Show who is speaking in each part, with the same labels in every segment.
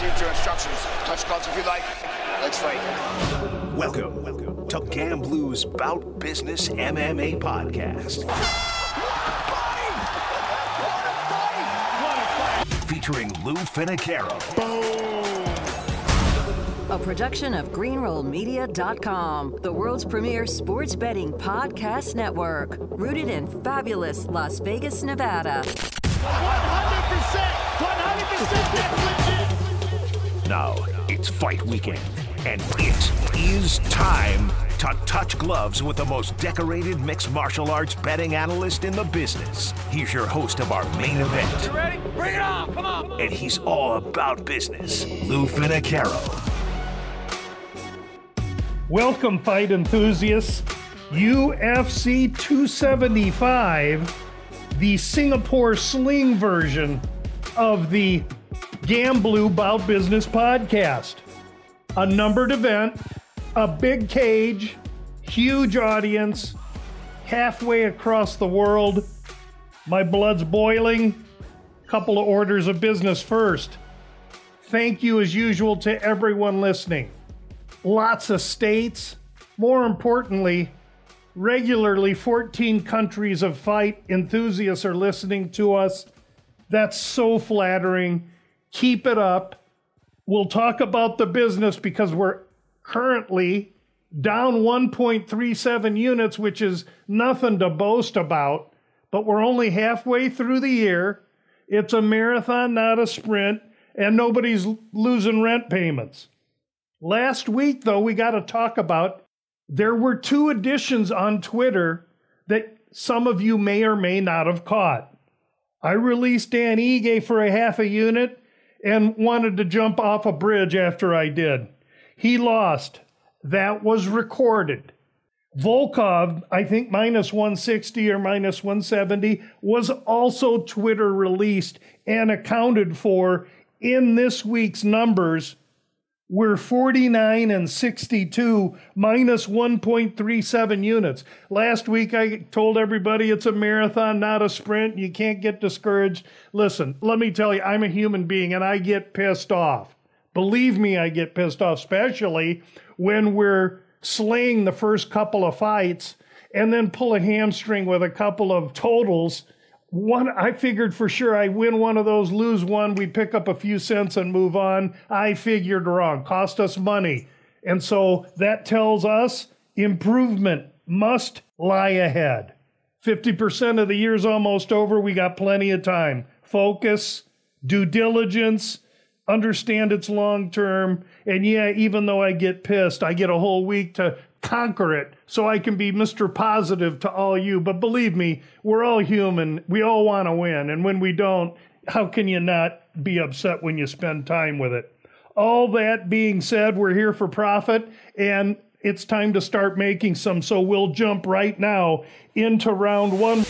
Speaker 1: received your instructions. Touch gloves if you like. Let's fight.
Speaker 2: Welcome, welcome to GambLou's Bout Business MMA podcast. Featuring Lou Finocchiaro.
Speaker 3: A production of GreenrollMedia.com, the world's premier sports betting podcast network, rooted in fabulous Las Vegas, Nevada.
Speaker 4: 100%! 100% that's legit!
Speaker 2: Now it's fight weekend, and it is time to touch gloves with the most decorated mixed martial arts betting analyst in the business. He's your host of our main event.
Speaker 4: You ready? Bring it on! Come on!
Speaker 2: And he's all about business. Lou Finocchiaro.
Speaker 5: Welcome, fight enthusiasts. UFC 275, the Singapore sling version of the GambLou Bout Business podcast. A numbered event, a big cage, huge audience, halfway across the world. My blood's boiling. Couple of orders of business first. Thank you, as usual, to everyone listening lots of states. More importantly, regularly 14 countries of fight enthusiasts are listening to us. That's so flattering. Keep it up. We'll talk about the business because we're currently down 1.37 units, which is nothing to boast about, but we're only halfway through the year. It's a marathon, not a sprint, and nobody's losing rent payments. Last week, though, we got to talk about there were two additions on Twitter that some of you may or may not have caught. I released Dan Ige for a half a unit and wanted to jump off a bridge after I did. He lost. That was recorded. Volkov, I think minus 160 or minus 170, was also Twitter released and accounted for in this week's numbers we're 49 and 62 minus 1.37 units. Last week I told everybody it's a marathon, not a sprint. You can't get discouraged. Listen, let me tell you, I'm a human being and I get pissed off. Believe me, I get pissed off, especially when we're slaying the first couple of fights and then pull a hamstring with a couple of totals one I figured for sure I win one of those, lose one, we pick up a few cents and move on. I figured wrong, cost us money. And so that tells us improvement must lie ahead. 50% of the year's almost over. We got plenty of time. Focus, due diligence, understand it's long term. And yeah, even though I get pissed, I get a whole week to conquer it so I can be Mr. Positive to all you. But believe me, we're all human. We all want to win. And when we don't, how can you not be upset when you spend time with it? All that being said, we're here for profit and it's time to start making some. So we'll jump right now into round one.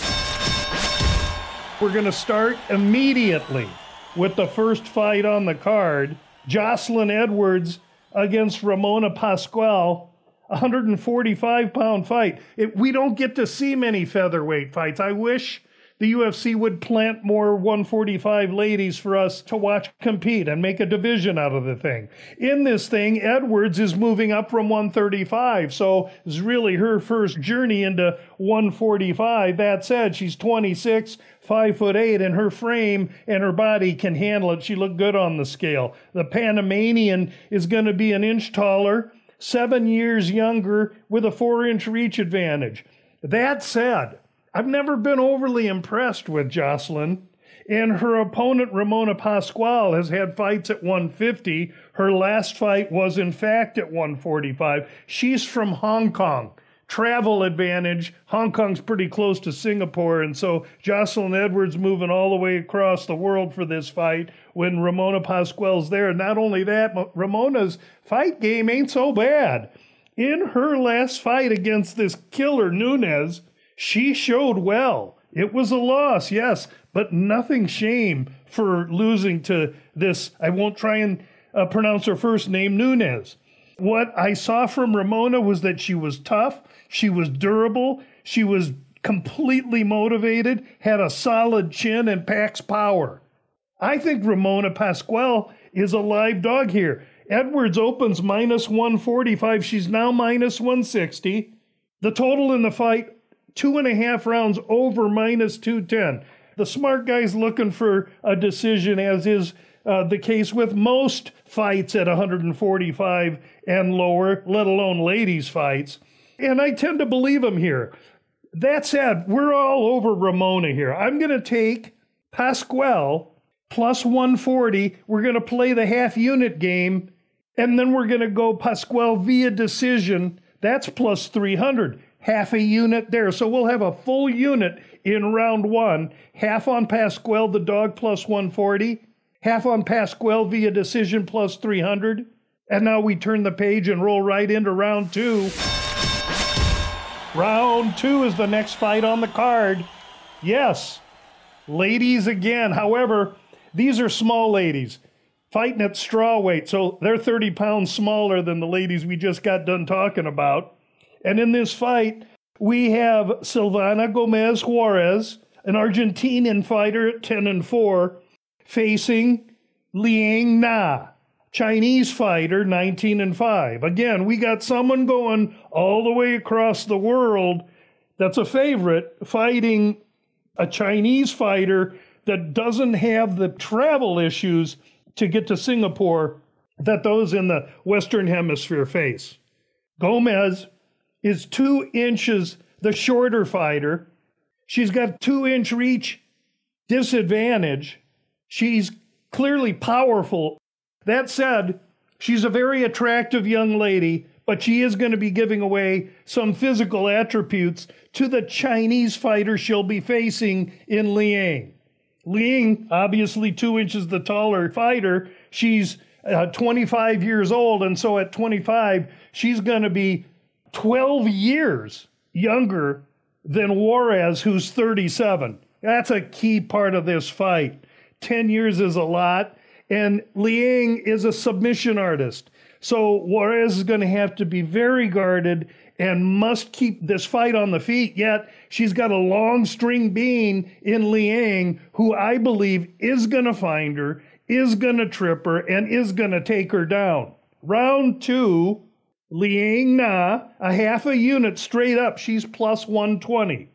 Speaker 5: We're going to start immediately with the first fight on the card Jocelyn Edwards against Ramona Pascual 145 pound fight. It, we don't get to see many featherweight fights. I wish the UFC would plant more 145 ladies for us to watch compete and make a division out of the thing. In this thing, Edwards is moving up from 135, so it's really her first journey into 145. That said, she's 26, five foot eight, and her frame and her body can handle it. She looked good on the scale. The Panamanian is going to be an inch taller seven years younger with a four inch reach advantage. That said, I've never been overly impressed with Jocelyn. And her opponent, Ramona Pascual, has had fights at 150. Her last fight was, in fact, at 145. She's from Hong Kong travel advantage. Hong Kong's pretty close to Singapore, and so Jocelyn Edwards moving all the way across the world for this fight when Ramona Pascual's there. And Not only that, Ramona's fight game ain't so bad. In her last fight against this killer Nunez, she showed well. It was a loss, yes, but nothing shame for losing to this. I won't try and uh, pronounce her first name, Nunes. What I saw from Ramona was that she was tough, she was durable, she was completely motivated, had a solid chin, and packs power. I think Ramona Pascual is a live dog here. Edwards opens minus 145. She's now minus 160. The total in the fight, two and a half rounds over minus 210. The smart guy's looking for a decision, as is uh, the case with most fights at 145 and lower, let alone ladies' fights. And I tend to believe him here. That said, we're all over Ramona here. I'm going to take Pascual plus 140. We're going to play the half unit game, and then we're going to go Pascual via decision. That's plus 300. Half a unit there. So we'll have a full unit in round one. Half on Pascual, the dog, plus 140. Half on Pascual via decision, plus 300. And now we turn the page and roll right into round two. Round two is the next fight on the card. Yes, ladies again. However, these are small ladies fighting at straw weight. So they're 30 pounds smaller than the ladies we just got done talking about. And in this fight, we have Silvana Gomez Juarez, an Argentinian fighter at 10 and 4, facing Liang Na, Chinese fighter 19 and 5. Again, we got someone going all the way across the world that's a favorite fighting a Chinese fighter that doesn't have the travel issues to get to Singapore that those in the Western Hemisphere face. Gomez is two inches the shorter fighter. She's got two inch reach disadvantage. She's clearly powerful. That said, she's a very attractive young lady, but she is going to be giving away some physical attributes to the Chinese fighter she'll be facing in Liang. Liang, obviously two inches the taller fighter, she's uh, 25 years old, and so at 25, she's going to be 12 years younger than Juarez, who's 37. That's a key part of this fight. 10 years is a lot, and Liang is a submission artist. So Juarez is going to have to be very guarded and must keep this fight on the feet. Yet she's got a long string being in Liang, who I believe is going to find her, is going to trip her, and is going to take her down. Round two, Liang Na, a half a unit straight up. She's plus 120.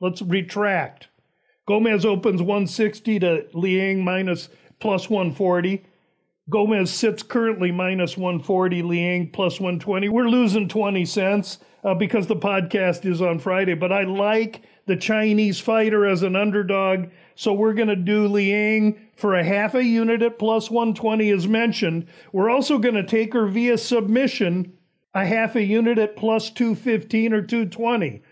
Speaker 5: Let's retract. Gomez opens 160 to Liang minus plus 140. Gomez sits currently minus 140, Liang plus 120. We're losing 20 cents uh, because the podcast is on Friday, but I like the Chinese fighter as an underdog. So we're going to do Liang for a half a unit at plus 120, as mentioned. We're also going to take her via submission, a half a unit at plus 215 or 220.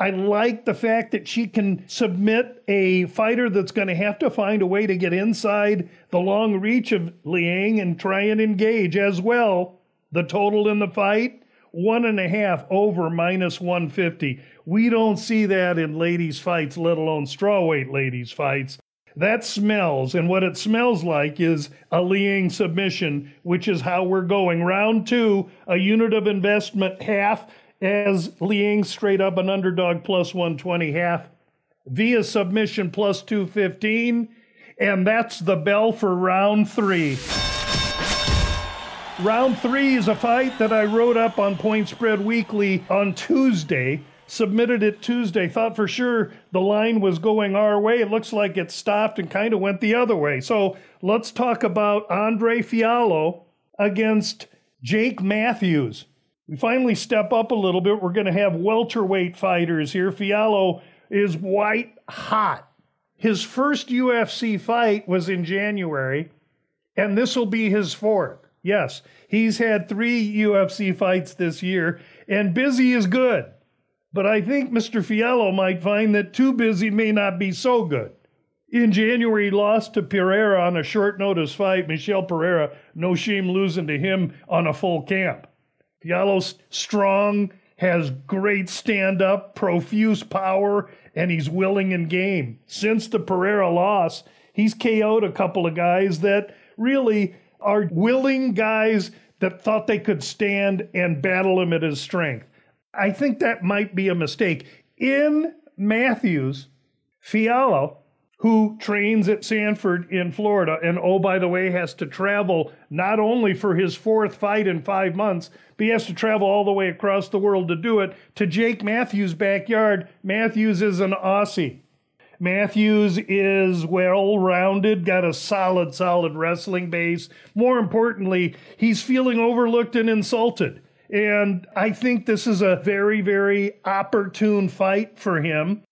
Speaker 5: I like the fact that she can submit a fighter that's going to have to find a way to get inside the long reach of Liang and try and engage as well. The total in the fight, one and a half over minus 150. We don't see that in ladies' fights, let alone strawweight ladies' fights. That smells, and what it smells like is a Liang submission, which is how we're going. Round two, a unit of investment half as Liang straight up an underdog plus 120 half via submission plus 215. And that's the bell for round three. Round three is a fight that I wrote up on Point Spread Weekly on Tuesday. Submitted it Tuesday. Thought for sure the line was going our way. It looks like it stopped and kind of went the other way. So let's talk about Andre Fialho against Jake Matthews. We finally step up a little bit. We're going to have welterweight fighters here. Fialho is white hot. His first UFC fight was in January, and this will be his fourth. Yes, he's had three UFC fights this year, and busy is good. But I think Mr. Fialho might find that too busy may not be so good. In January, he lost to Pereira on a short notice fight. Michel Pereira, no shame losing to him on a full camp. Fialho's strong, has great stand up, profuse power, and he's willing and game. Since the Pereira loss, he's KO'd a couple of guys that really are willing guys that thought they could stand and battle him at his strength. I think that might be a mistake. In Matthews, Fialho who trains at Sanford in Florida, and oh, by the way, has to travel not only for his fourth fight in five months, but he has to travel all the way across the world to do it to Jake Matthews' backyard. Matthews is an Aussie. Matthews is well rounded, got a solid, solid wrestling base. More importantly, he's feeling overlooked and insulted. And I think this is a very, very opportune fight for him.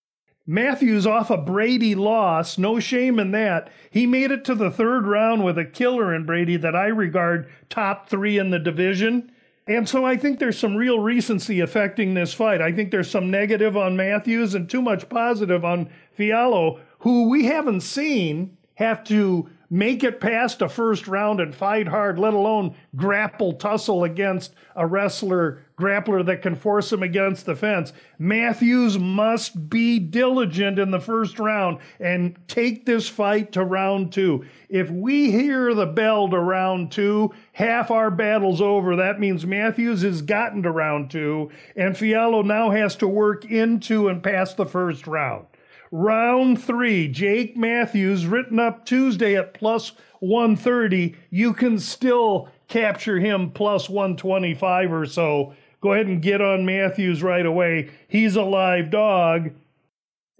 Speaker 5: Matthews off a Brady loss, no shame in that. He made it to the third round with a killer in Brady that I regard top three in the division. And so I think there's some real recency affecting this fight. I think there's some negative on Matthews and too much positive on Fialho, who we haven't seen have to make it past a first round and fight hard, let alone grapple tussle against a wrestler grappler that can force him against the fence. Matthews must be diligent in the first round and take this fight to round two. If we hear the bell to round two, half our battle's over. That means Matthews has gotten to round two, and Fialho now has to work into and past the first round. Round three, Jake Matthews, written up Tuesday at plus 130. You can still capture him plus 125 or so. Go ahead and get on Matthews right away. He's a live dog.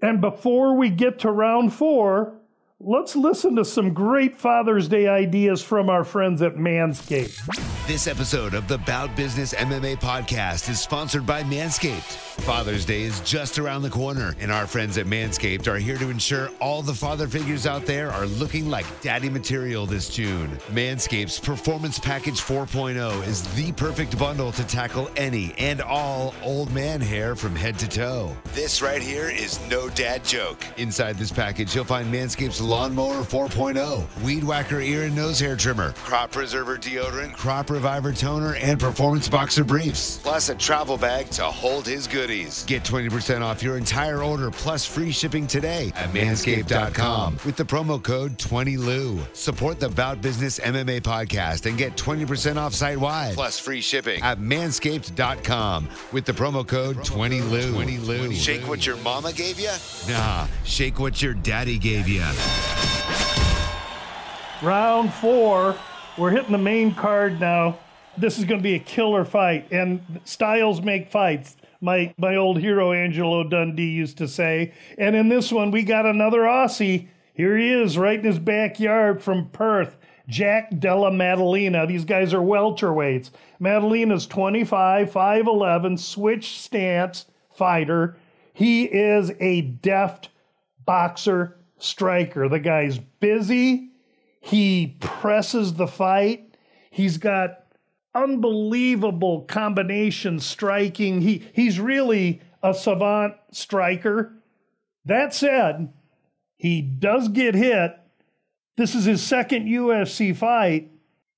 Speaker 5: And before we get to round four, let's listen to some great Father's Day ideas from our friends at Manscaped.
Speaker 6: This episode of the Bout Business MMA podcast is sponsored by Manscaped. Father's Day is just around the corner, and our friends at Manscaped are here to ensure all the father figures out there are looking like daddy material this June. Manscaped's Performance Package 4.0 is the perfect bundle to tackle any and all old man hair from head to toe. This right here is no dad joke. Inside this package, you'll find Manscaped's Lawnmower 4.0, Weed Whacker ear and nose hair trimmer, Crop Preserver deodorant, Crop Reviver toner, and Performance Boxer briefs, plus a travel bag to hold his goodies. Get 20% off your entire order plus free shipping today at manscaped.com with the promo code 20LOU. Support the Bout Business MMA podcast and get 20% off site wide plus free shipping at manscaped.com with the promo code 20LOU. 20LOU. Shake what your mama gave you? Nah, shake what your daddy gave you.
Speaker 5: Round four. We're hitting the main card now. This is going to be a killer fight, and styles make fights. My my old hero Angelo Dundee used to say. And in this one, we got another Aussie. Here he is, right in his backyard from Perth. Jack Della Maddalena. These guys are welterweights. Maddalena's 25, 5'11, switch stance fighter. He is a deft boxer striker. The guy's busy. He presses the fight. He's got unbelievable combination striking. He he's really a savant striker. That said, he does get hit. This is his second UFC fight,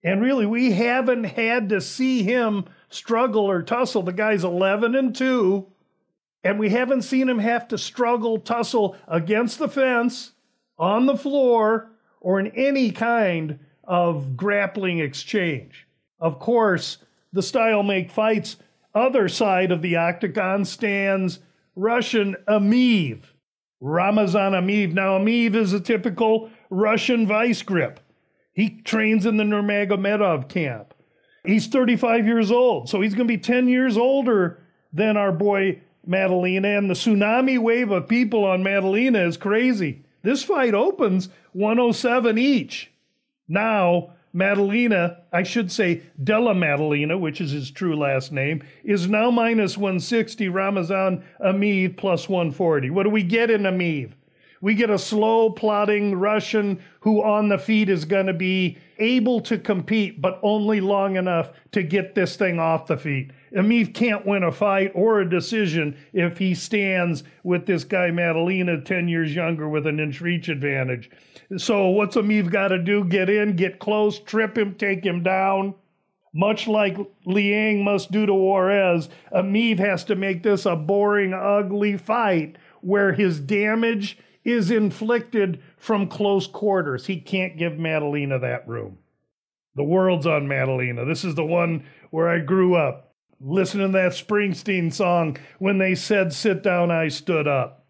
Speaker 5: and really we haven't had to see him struggle or tussle. The guy's 11 and 2, and we haven't seen him have to struggle, tussle against the fence, on the floor, or in any kind of grappling exchange. Of course, the style make fights other side of the octagon stands Russian Emeev, Ramazan Emeev. Now, Emeev is a typical Russian vice grip. He trains in the Nurmagomedov camp. He's 35 years old, so he's going to be 10 years older than our boy Maddalena. And the tsunami wave of people on Maddalena is crazy. This fight opens 107 each. Now, Maddalena, I should say Della Maddalena, which is his true last name, is now minus 160. Ramazan Emeev plus 140. What do we get in Emeev? We get a slow, plodding Russian who on the feet is going to be able to compete, but only long enough to get this thing off the feet. Emeev can't win a fight or a decision if he stands with this guy Maddalena, 10 years younger, with an inch reach advantage. So, what's Emeev got to do? Get in, get close, trip him, take him down. Much like Liang must do to Juarez, Emeev has to make this a boring, ugly fight where his damage is inflicted from close quarters. He can't give Maddalena that room. The world's on Maddalena. This is the one where I grew up listening to that Springsteen song, when they said sit down, I stood up.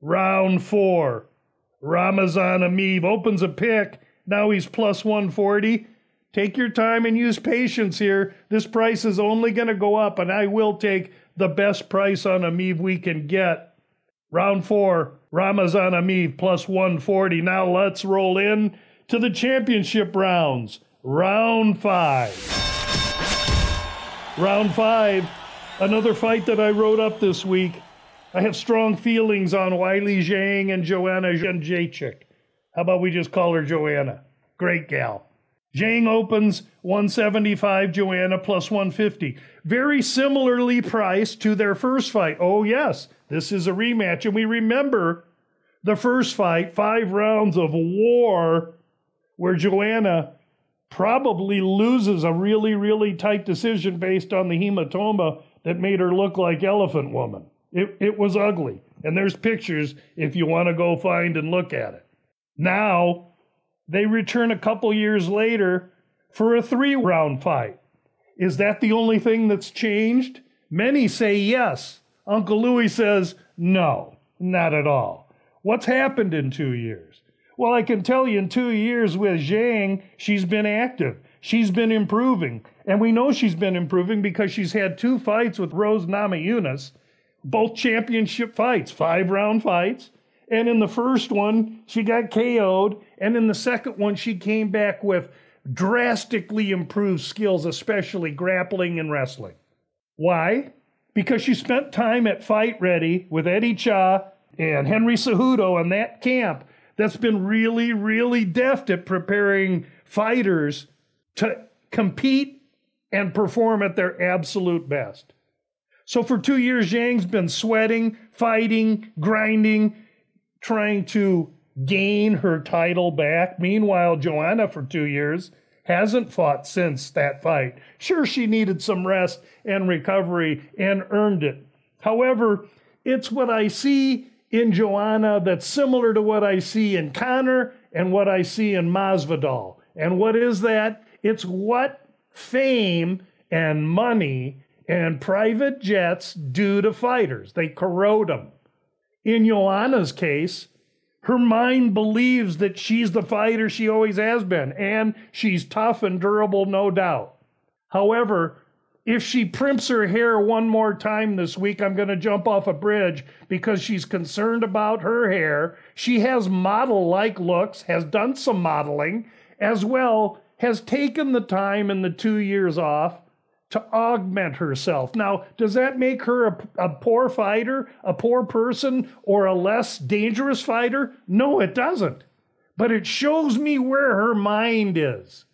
Speaker 5: Round four. Ramazan Emeev opens a pick. Now he's plus 140. Take your time and use patience here. This price is only going to go up, and I will take the best price on Emeev we can get. Round four, Ramazan Emeev plus 140. Now let's roll in to the championship rounds. Round five. Round five, another fight that I wrote up this week. I have strong feelings on Weili Zhang and Joanna Jędrzejczyk. How about we just call her Joanna? Great gal. Zhang opens 175, Joanna plus 150. Very similarly priced to their first fight. Oh, yes, this is a rematch. And we remember the first fight, five rounds of war, where Joanna probably loses a really, really tight decision based on the hematoma that made her look like Elephant Woman. It, it was ugly. And there's pictures if you want to go find and look at it. Now, they return a couple years later for a three round fight. Is that the only thing that's changed? Many say yes. Uncle Louis says no, not at all. What's happened in two years? Well, I can tell you in two years with Zhang, she's been active. She's been improving. And we know she's been improving because she's had two fights with Rose Namajunas, both championship fights, five round fights. And in the first one, she got KO'd. And in the second one, she came back with drastically improved skills, especially grappling and wrestling. Why? Because she spent time at Fight Ready with Eddie Cha and Henry Cejudo and that camp that's been really, really deft at preparing fighters to compete and perform at their absolute best. So for two years, Zhang's been sweating, fighting, grinding, trying to gain her title back. Meanwhile, Joanna, for two years, hasn't fought since that fight. Sure, she needed some rest and recovery and earned it. However, it's what I see in Joanna that's similar to what I see in Conor and what I see in Masvidal. And what is that? It's what fame and money and private jets do to fighters. They corrode them. In Joanna's case, her mind believes that she's the fighter she always has been, and she's tough and durable, no doubt. However, if she primps her hair one more time this week, I'm going to jump off a bridge because she's concerned about her hair. She has model like looks, has done some modeling, as well, has taken the time in the two years off to augment herself. Now, does that make her a, a, poor fighter, a poor person, or a less dangerous fighter? No, it doesn't. But it shows me where her mind is.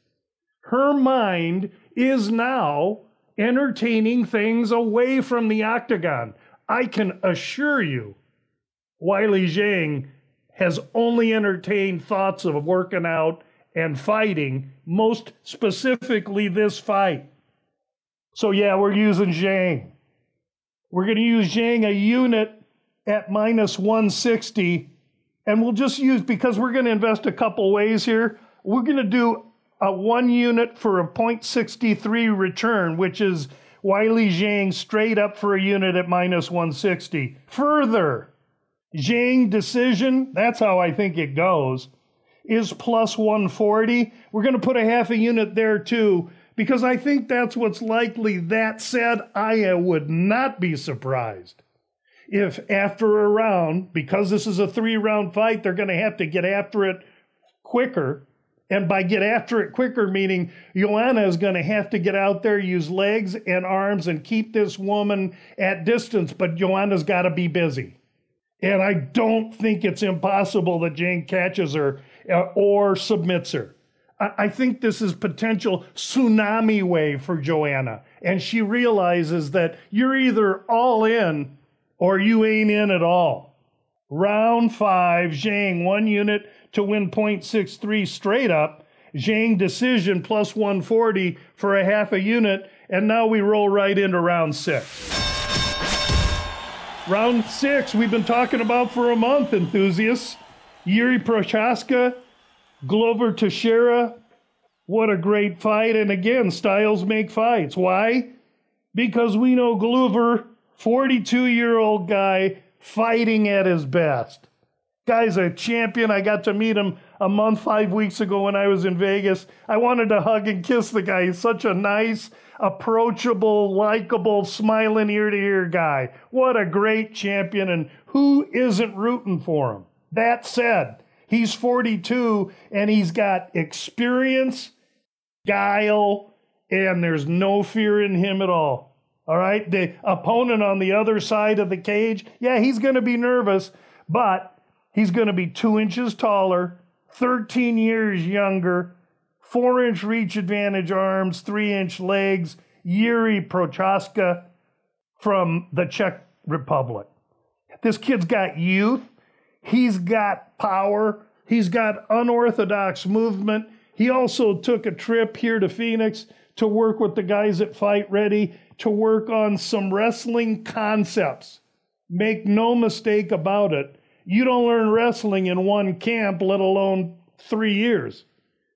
Speaker 5: Her mind is now entertaining things away from the octagon. I can assure you, Weili Zhang has only entertained thoughts of working out and fighting, most specifically this fight. So yeah, we're using Zhang. We're going to use Zhang a unit at minus 160. And we'll just use, because we're going to invest a couple ways here, we're going to do a one unit for a 0.63 return, which is Weili Zhang straight up for a unit at minus 160. Further, Zhang decision, that's how I think it goes, is plus 140. We're going to put a half a unit there too because I think that's what's likely. That said, I would not be surprised if after a round, because this is a three round fight, they're going to have to get after it quicker. And by get after it quicker, meaning Joanna is going to have to get out there, use legs and arms, and keep this woman at distance. But Joanna's got to be busy. And I don't think it's impossible that Jane catches her uh, or submits her. I think this is potential tsunami wave for Joanna. And she realizes that you're either all in or you ain't in at all. Round five, Zhang, one unit to win 0.63 straight up. Zhang decision plus 140 for a half a unit. And now we roll right into round six. Round six, we've been talking about for a month, enthusiasts. Yuri Prochazka Glover Teixeira, what a great fight. And again, styles make fights. Why? Because we know Glover, 42 year old guy, fighting at his best. Guy's a champion. I got to meet him a month, five weeks ago when I was in Vegas. I wanted to hug and kiss the guy. He's such a nice, approachable, likable, smiling ear to ear guy. What a great champion, and who isn't rooting for him? That said, he's 42 and he's got experience, guile, and there's no fear in him at all. All right. The opponent on the other side of the cage, yeah, he's going to be nervous, but he's going to be two inches taller, 13 years younger, four inch reach advantage arms, three inch legs. Yuri Prochazka from the Czech Republic. This kid's got youth, he's got power, he's got unorthodox movement. He also took a trip here to Phoenix to work with the guys at Fight Ready to work on some wrestling concepts. Make no mistake about it. You don't learn wrestling in one camp, let alone three years.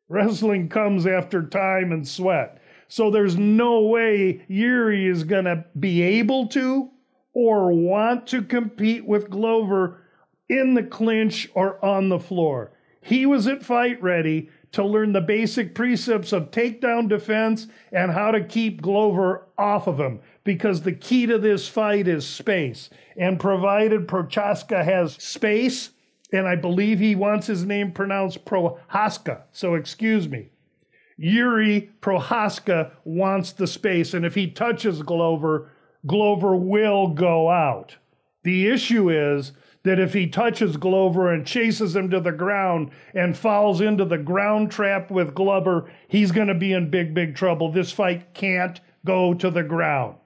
Speaker 5: Wrestling comes after time and sweat. So there's no way Yuri is going to be able to or want to compete with Glover in the clinch or on the floor. He was at Fight Ready to learn the basic precepts of takedown defense and how to keep Glover off of him because the key to this fight is space. And provided Prochazka has space, and I believe he wants his name pronounced Prohaska, so excuse me. Yuri Prohaska wants the space, and if he touches Glover, Glover will go out. The issue is that if he touches Glover and chases him to the ground and falls into the ground trap with Glover, he's going to be in big, big trouble. This fight can't go to the ground.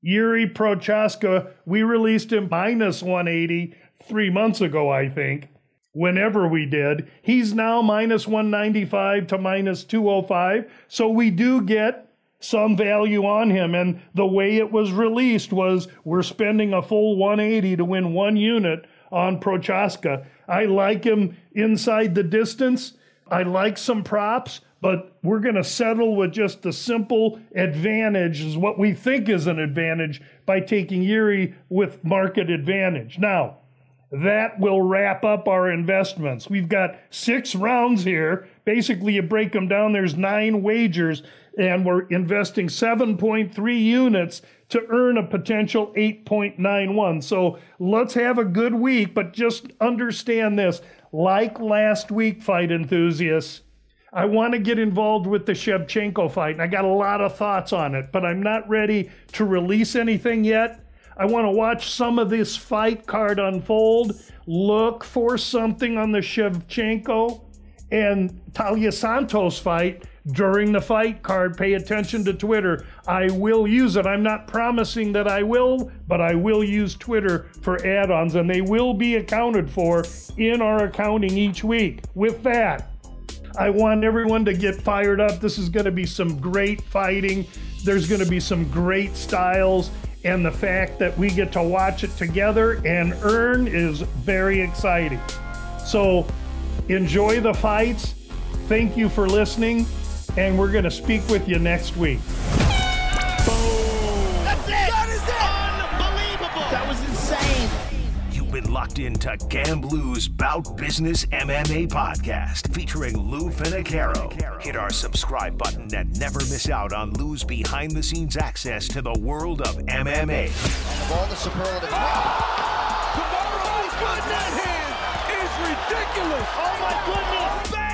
Speaker 5: Yuri Prochazka, we released him minus 180 three months ago, I think, whenever we did. He's now minus 195 to minus 205. So we do get some value on him. And the way it was released was we're spending a full 180 to win one unit on Prochazka. I like him inside the distance. I like some props, but we're going to settle with just the simple advantage, is what we think is an advantage, by taking Yuri with market advantage. Now, that will wrap up our investments. We've got six rounds here. Basically, you break them down, there's nine wagers, and we're investing 7.3 units to earn a potential 8.91. So let's have a good week, but just understand this. Like last week, fight enthusiasts, I want to get involved with the Shevchenko fight, and I got a lot of thoughts on it, but I'm not ready to release anything yet. I want to watch some of this fight card unfold, look for something on the Shevchenko and Taila Santos fight during the fight card. Pay attention to Twitter. I will use it. I'm not promising that I will, but I will use Twitter for add ons, and they will be accounted for in our accounting each week. With that, I want everyone to get fired up. This is going to be some great fighting. There's going to be some great styles. And the fact that we get to watch it together and earn is very exciting. So enjoy the fights. Thank you for listening and we're going to speak with you next week.
Speaker 4: That's it! That is it! Unbelievable! That was insane!
Speaker 2: You've been locked into GambLou's Bout Business MMA podcast featuring Lou Finocchiaro. Hit our subscribe button and never miss out on Lou's behind the scenes access to the world of MMA.
Speaker 1: Of all the superlatives.
Speaker 4: Tomorrow's good net hand is ridiculous! Oh my goodness! Bam!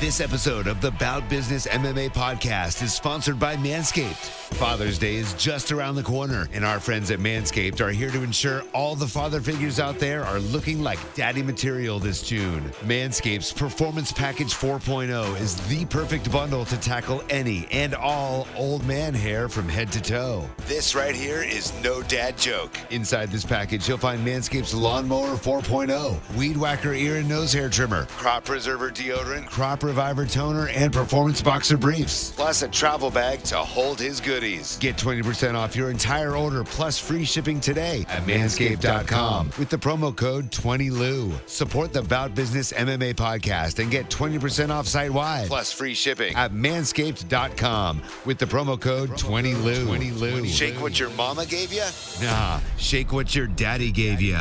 Speaker 6: This episode of the Bout Business MMA podcast is sponsored by Manscaped. Father's Day is just around the corner, and our friends at Manscaped are here to ensure all the father figures out there are looking like daddy material this June. Manscaped's Performance Package 4.0 is the perfect bundle to tackle any and all old man hair from head to toe. This right here is no dad joke. Inside this package, you'll find Manscaped's Lawnmower 4.0, Weed Whacker ear and nose hair trimmer, Crop Preserver deodorant, Crop Reviver toner, and Performance Boxer briefs, plus a travel bag to hold his goodies. Get 20% off your entire order plus free shipping today at manscaped.com with the promo code 20LOU. Support the Bout Business MMA podcast and get 20% off site wide plus free shipping at manscaped.com with the promo code 20LOU. 20LOU. Shake what your mama gave you? Nah, shake what your daddy gave you.